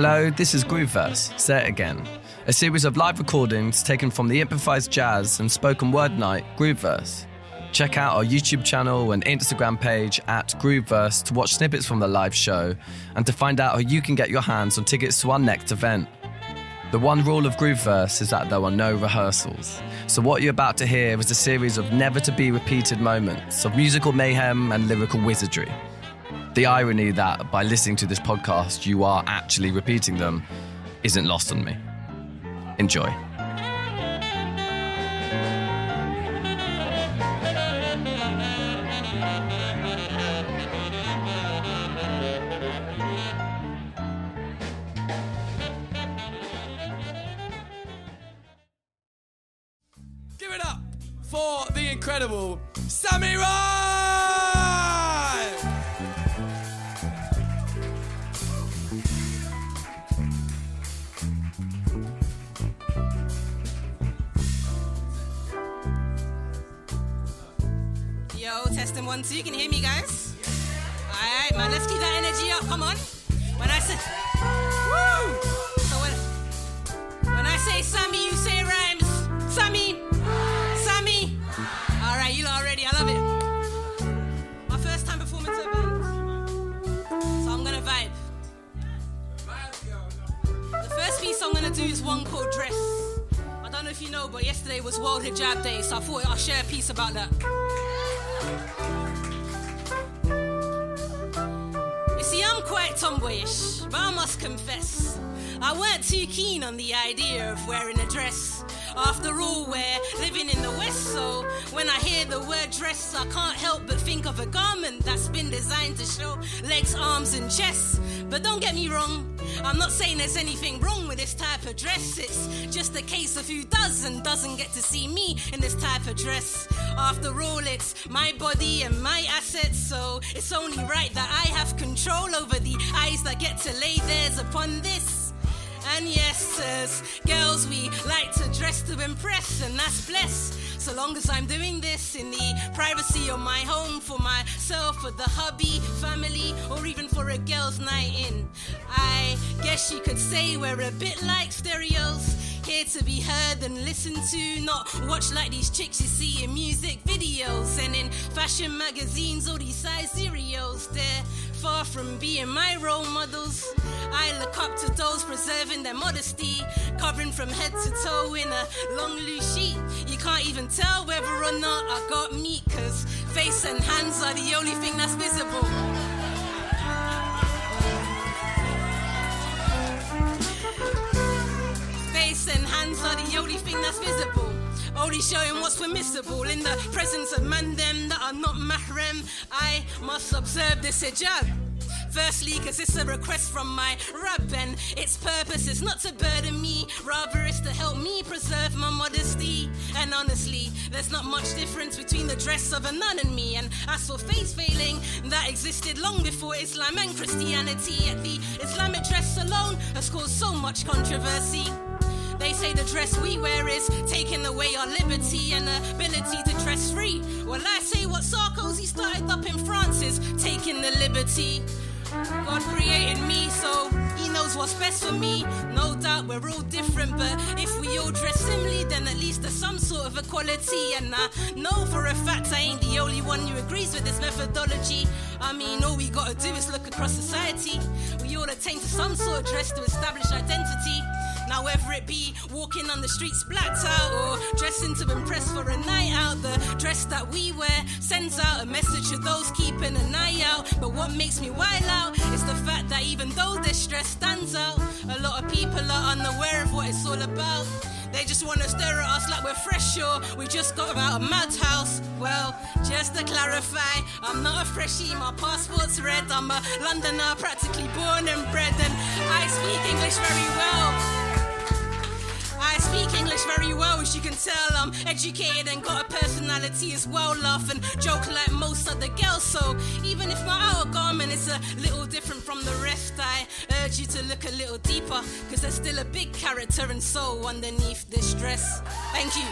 Hello, this is Grooveverse, Say It Again, a series of live recordings taken from the improvised jazz and spoken word night Grooveverse. Check out our YouTube channel and Instagram page at Grooveverse to watch snippets from the live show and to find out how you can get your hands on tickets to our next event. The one rule of Grooveverse is that there are no rehearsals. So, what you're about to hear is a series of never to be repeated moments of musical mayhem and lyrical wizardry. The irony that by listening to this podcast you are actually repeating them isn't lost on me. Enjoy. Give it up for the incredible Sammy Rhymes! Yo, testing one. Can you hear me, guys? Alright, man, let's keep that energy up. Come on. When I say, woo! So when, when I say Sammy, you say rhymes. Sammy! Sammy! Alright, you lot are ready. I love it. My first time performing to band. So I'm gonna vibe. The first piece I'm gonna do is one called Dress. I don't know if you know, but yesterday was World Hijab Day, so I thought I'll share a piece about that. You see, I'm quite tomboyish, but I must confess, I weren't too keen on the idea of wearing a dress. After all, we're living in the West, so when I hear the word dress, I can't help but think of a garment that's been designed to show legs, arms, and chest. But don't get me wrong, I'm not saying there's anything wrong with this type of dress. It's just a case of who does and doesn't get to see me in this type of dress. After all, it's my body and my assets, so it's only right that I have control over the eyes that get to lay theirs upon this. And yes, as girls, we like to dress to impress, and that's blessed. So long as I'm doing this in the privacy of my home for myself, for the hubby, family, or even for a girl's night in. I guess you could say we're a bit like stereos. Here to be heard and listened to, not watch like these chicks you see in music videos and in fashion magazines, all these size cereals. They're far from being my role models. I look up to those preserving their modesty, covering from head to toe in a long loose sheet. Can't even tell whether or not I got meat, cause face and hands are the only thing that's visible. Face and hands are the only thing that's visible. Only showing what's permissible in the presence of man them that are not mahram. I must observe this hijab. Firstly, cause it's a request from my rab and its purpose is not to burden me, rather it's to help me preserve my modesty. And honestly, there's not much difference between the dress of a nun and me. And as for face veiling, that existed long before Islam and Christianity. Yet the Islamic dress alone has caused so much controversy. They say the dress we wear is taking away our liberty and ability to dress free. Well, I say what Sarkozy started up in France is taking the liberty. God created me, so We're all different, but if we all dress similarly, then at least there's some sort of equality. And I know for a fact I ain't the only one who agrees with this methodology. I mean, all we gotta do is look across society. We all attain to some sort of dress to establish identity. Now, whether it be walking on the streets blacked out or dressing to impress for a night out, the dress that we wear sends out a message to those keeping an eye makes me wild out is the fact that even though this dress stands out, a lot of people are unaware of what it's all about. They just want to stare at us like we're fresh or we just got out of madhouse. Well, just to clarify, I'm not a freshie, my passport's red. I'm a Londoner, practically born and bred, and I speak English very well. Speak English very well, as you can tell. I'm educated and got a personality as well. Laugh and joke like most other girls. So even if my outer garment is a little different from the rest, I urge you to look a little deeper. Cause there's still a big character and soul underneath this dress. Thank you.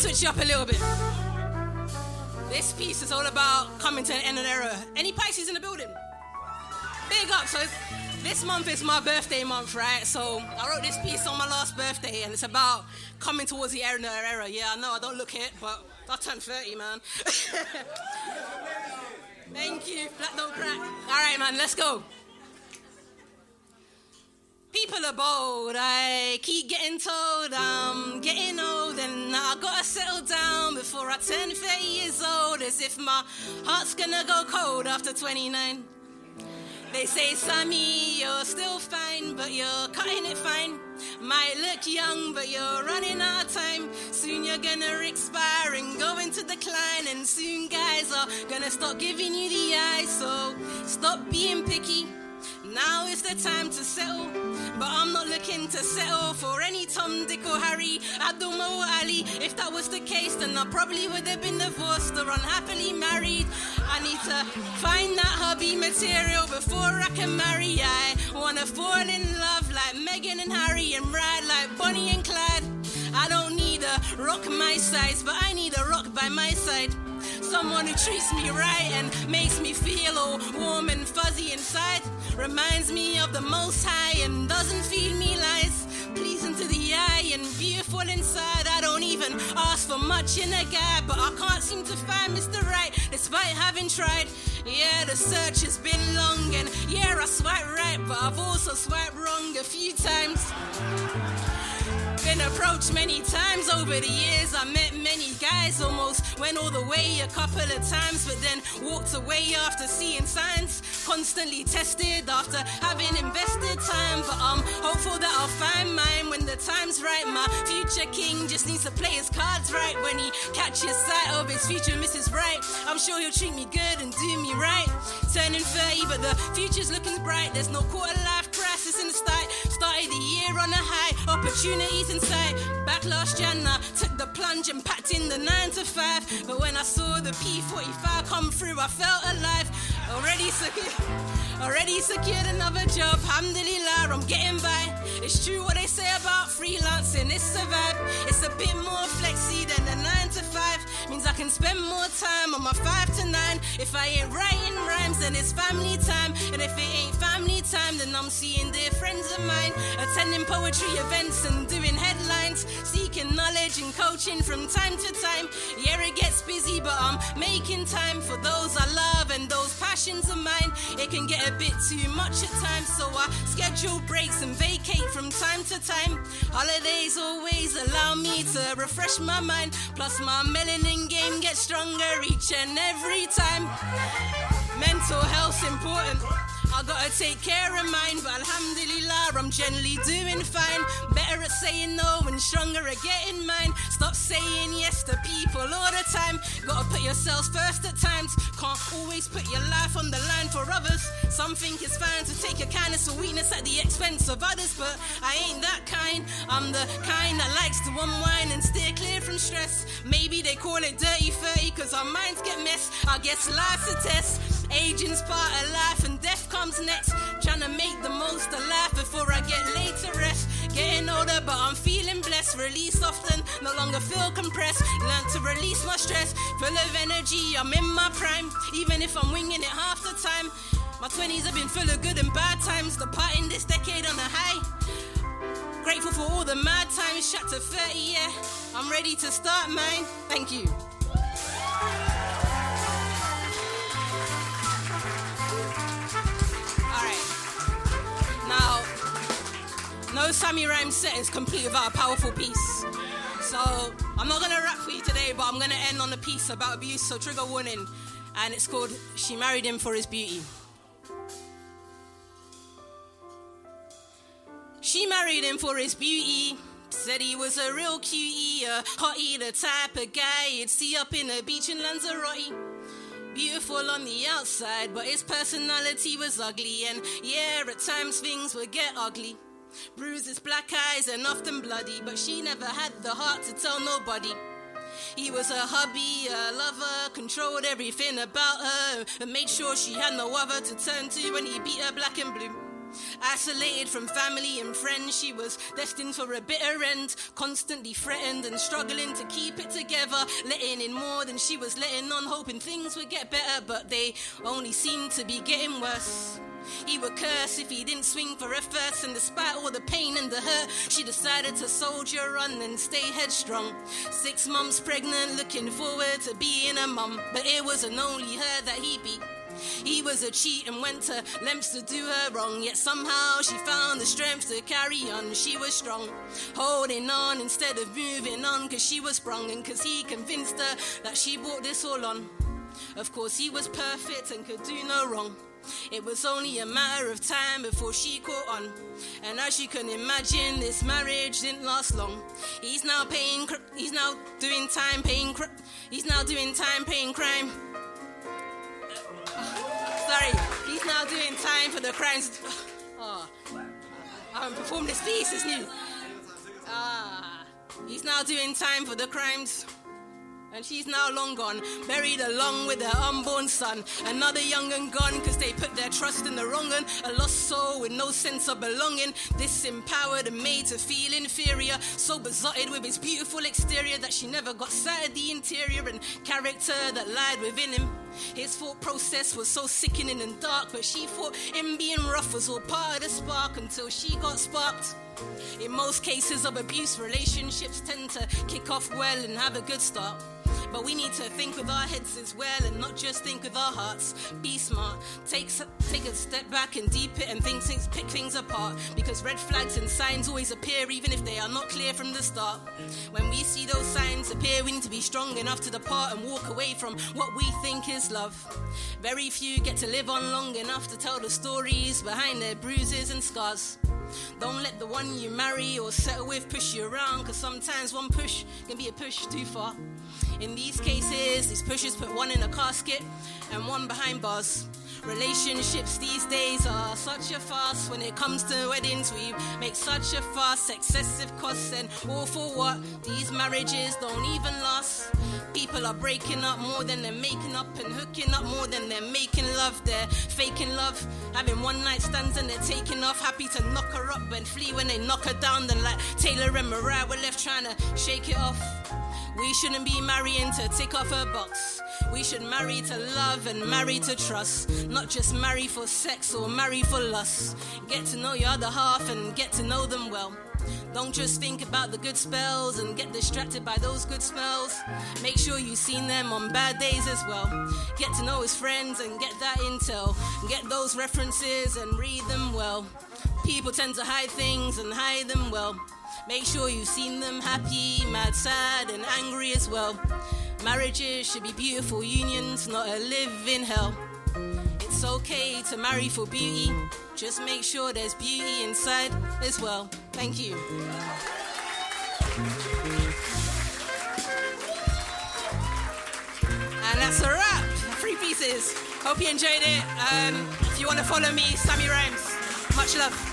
Switch you up a little bit. This piece is all about coming to an end of an era. Any Pisces in the building? Big up. So this month is my birthday month, right? So I wrote this piece on my last birthday, and it's about coming towards the end of era. Yeah, I know I don't look it, but I turned 30, man. Thank you. Black don't crack. All right, man, let's go. People are bold. I keep getting told I'm getting old and I gotta settle down before I turn 30 years old. As if my heart's gonna go cold after 29. They say, Sammy, you're still fine, but you're cutting it fine. Might look young, but you're running out of time. Soon you're gonna expire and go into decline, and soon guys are gonna stop giving you the eye. So stop being. Is the time to settle, but I'm not looking to settle for any Tom, Dick, or Harry, Abdul or Ali. If that was the case, then I probably would have been divorced or unhappily married. I need to find that hubby material before I can marry. I wanna fall in love like Meghan and Harry and ride like Bonnie and Clyde. I don't need a rock my size, but I need a rock by my side. Someone who treats me right and makes me feel all warm and fuzzy inside. Reminds me of the most high and doesn't feed me lies. Pleasing to the eye and beautiful inside. I don't even ask for much in a guy, but I can't seem to find Mr. Right despite having tried. Yeah, the search has been long and yeah, I swipe right, but I've also swiped wrong a few times. Been approached many times over the years. I met many guys, almost went all the way a couple of times, but then walked away after seeing signs. Constantly tested after having invested time, but I'm hopeful that I'll find mine when the time's right. My future king just needs to play his cards right. When he catches sight of his future Mrs. Right, I'm sure he'll treat me good and do me right. Turning 30, but the future's looking bright. There's no quarter life crisis in the start. Started the year on a high, opportunities in sight. Back last Jan, I took the plunge and packed in the 9 to 5. But when I saw the P45 come through, I felt alive. Already secured, already secured another job. Alhamdulillah, I'm getting by. It's true what they say about freelancing, it's a vibe. It's a bit more flexy than the 9 to 5. Means I can spend more time on my 5 to 9. If I ain't writing rhymes, it's family time. And if it ain't family time, then I'm seeing dear friends of mine. Attending poetry events and doing headlines. Seeking knowledge and coaching from time to time. Yeah, it gets busy, but I'm making time for those I love and those passions of mine. It can get a bit too much at times, so I schedule breaks and vacate from time to time. Holidays always allow me to refresh my mind. Plus, my melanin game gets stronger each and every time. Mental health's important. I gotta take care of mine, but alhamdulillah, I'm generally doing fine. Better at saying no and stronger at getting mine. Stop saying yes to people all the time. Gotta put yourselves first at times. Can't always put your life on the line for others. Some think it's fine to take your kindness or weakness at the expense of others, but I ain't that kind. I'm the kind that likes to unwind and steer clear from stress. Maybe they call it dirty 30 cause our minds get messed. I guess life's a test. Aging's part of life and death comes next. Trying to make the most of life before I get laid to rest. Getting older, but I'm feeling blessed. Release often, no longer feel compressed. Learn to release my stress. Full of energy, I'm in my prime. Even if I'm winging it half the time. My 20s have been full of good and bad times. Departing this decade on a high. Grateful for all the mad times. Shut to 30, yeah. I'm ready to start mine. Thank you. No Sammy Rhyme set is complete without a powerful piece. So, I'm not gonna rap for you today, but I'm gonna end on a piece about abuse, so trigger warning. And it's called She Married Him for His Beauty. She married him for his beauty. Said he was a real cutie, a hottie, the type of guy you'd see up in a beach in Lanzarote. Beautiful on the outside, but his personality was ugly, and yeah, at times things would get ugly. Bruises, black eyes, and often bloody, but she never had the heart to tell nobody. He was her hubby, a lover, controlled everything about her, and made sure she had no other to turn to when he beat her black and blue. Isolated from family and friends, she was destined for a bitter end. Constantly threatened and struggling to keep it together. Letting in more than she was letting on, hoping things would get better, but they only seemed to be getting worse. He would curse if he didn't swing for her first, and despite all the pain and the hurt, she decided to soldier on and stay headstrong. Six months pregnant, looking forward to being a mum, but it wasn't only her that he beat. He was a cheat and went to lengths to do her wrong. Yet somehow she found the strength to carry on. She was strong, holding on instead of moving on. Cause she was sprung and cause he convinced her that she brought this all on. Of course, he was perfect and could do no wrong. It was only a matter of time before she caught on. And as you can imagine, this marriage didn't last long. He's now paying, cr- he's now doing time paying, cr- he's now doing time paying crime. Sorry, he's now doing time for the crimes. Oh, I haven't performed this piece, it's new. Ah, he's now doing time for the crimes. And she's now long gone, buried along with her unborn son. Another young and gone, cause they put their trust in the wrong one. A lost soul with no sense of belonging. Disempowered and made to feel inferior. So besotted with his beautiful exterior that she never got sight of the interior and character that lied within him. His thought process was so sickening and dark, but she thought him being rough was all part of the spark until she got sparked. In most cases of abuse, relationships tend to kick off well and have a good start. But we need to think with our heads as well and not just think with our hearts. Be smart. Take, take a step back and deep it and think things, pick things apart. Because red flags and signs always appear even if they are not clear from the start. When we see those signs appear, we need to be strong enough to depart and walk away from what we think is love. Very few get to live on long enough to tell the stories behind their bruises and scars. Don't let the one you marry or settle with push you around, cause sometimes one push can be a push too far. In these cases, these pushers put one in a casket and one behind bars. Relationships these days are such a farce. When it comes to weddings, we make such a fuss, excessive costs, and all for what? These marriages don't even last. People are breaking up more than they're making up and hooking up more than they're making love. They're faking love, having one night stands and they're taking off. Happy to knock her up and flee when they knock her down. Then, like Taylor and Mariah, we're left trying to shake it off. We shouldn't be marrying to tick off a box. We should marry to love and marry to trust. Not just marry for sex or marry for lust. Get to know your other half and get to know them well. Don't just think about the good spells and get distracted by those good spells. Make sure you've seen them on bad days as well. Get to know his friends and get that intel. Get those references and read them well. People tend to hide things and hide them well. Make sure you've seen them happy, mad, sad, and angry as well. Marriages should be beautiful unions, not a living hell. It's okay to marry for beauty, just make sure there's beauty inside as well. Thank you. And that's a wrap. Three pieces. Hope you enjoyed it. Um, if you want to follow me, Sammy Rhymes. Much love.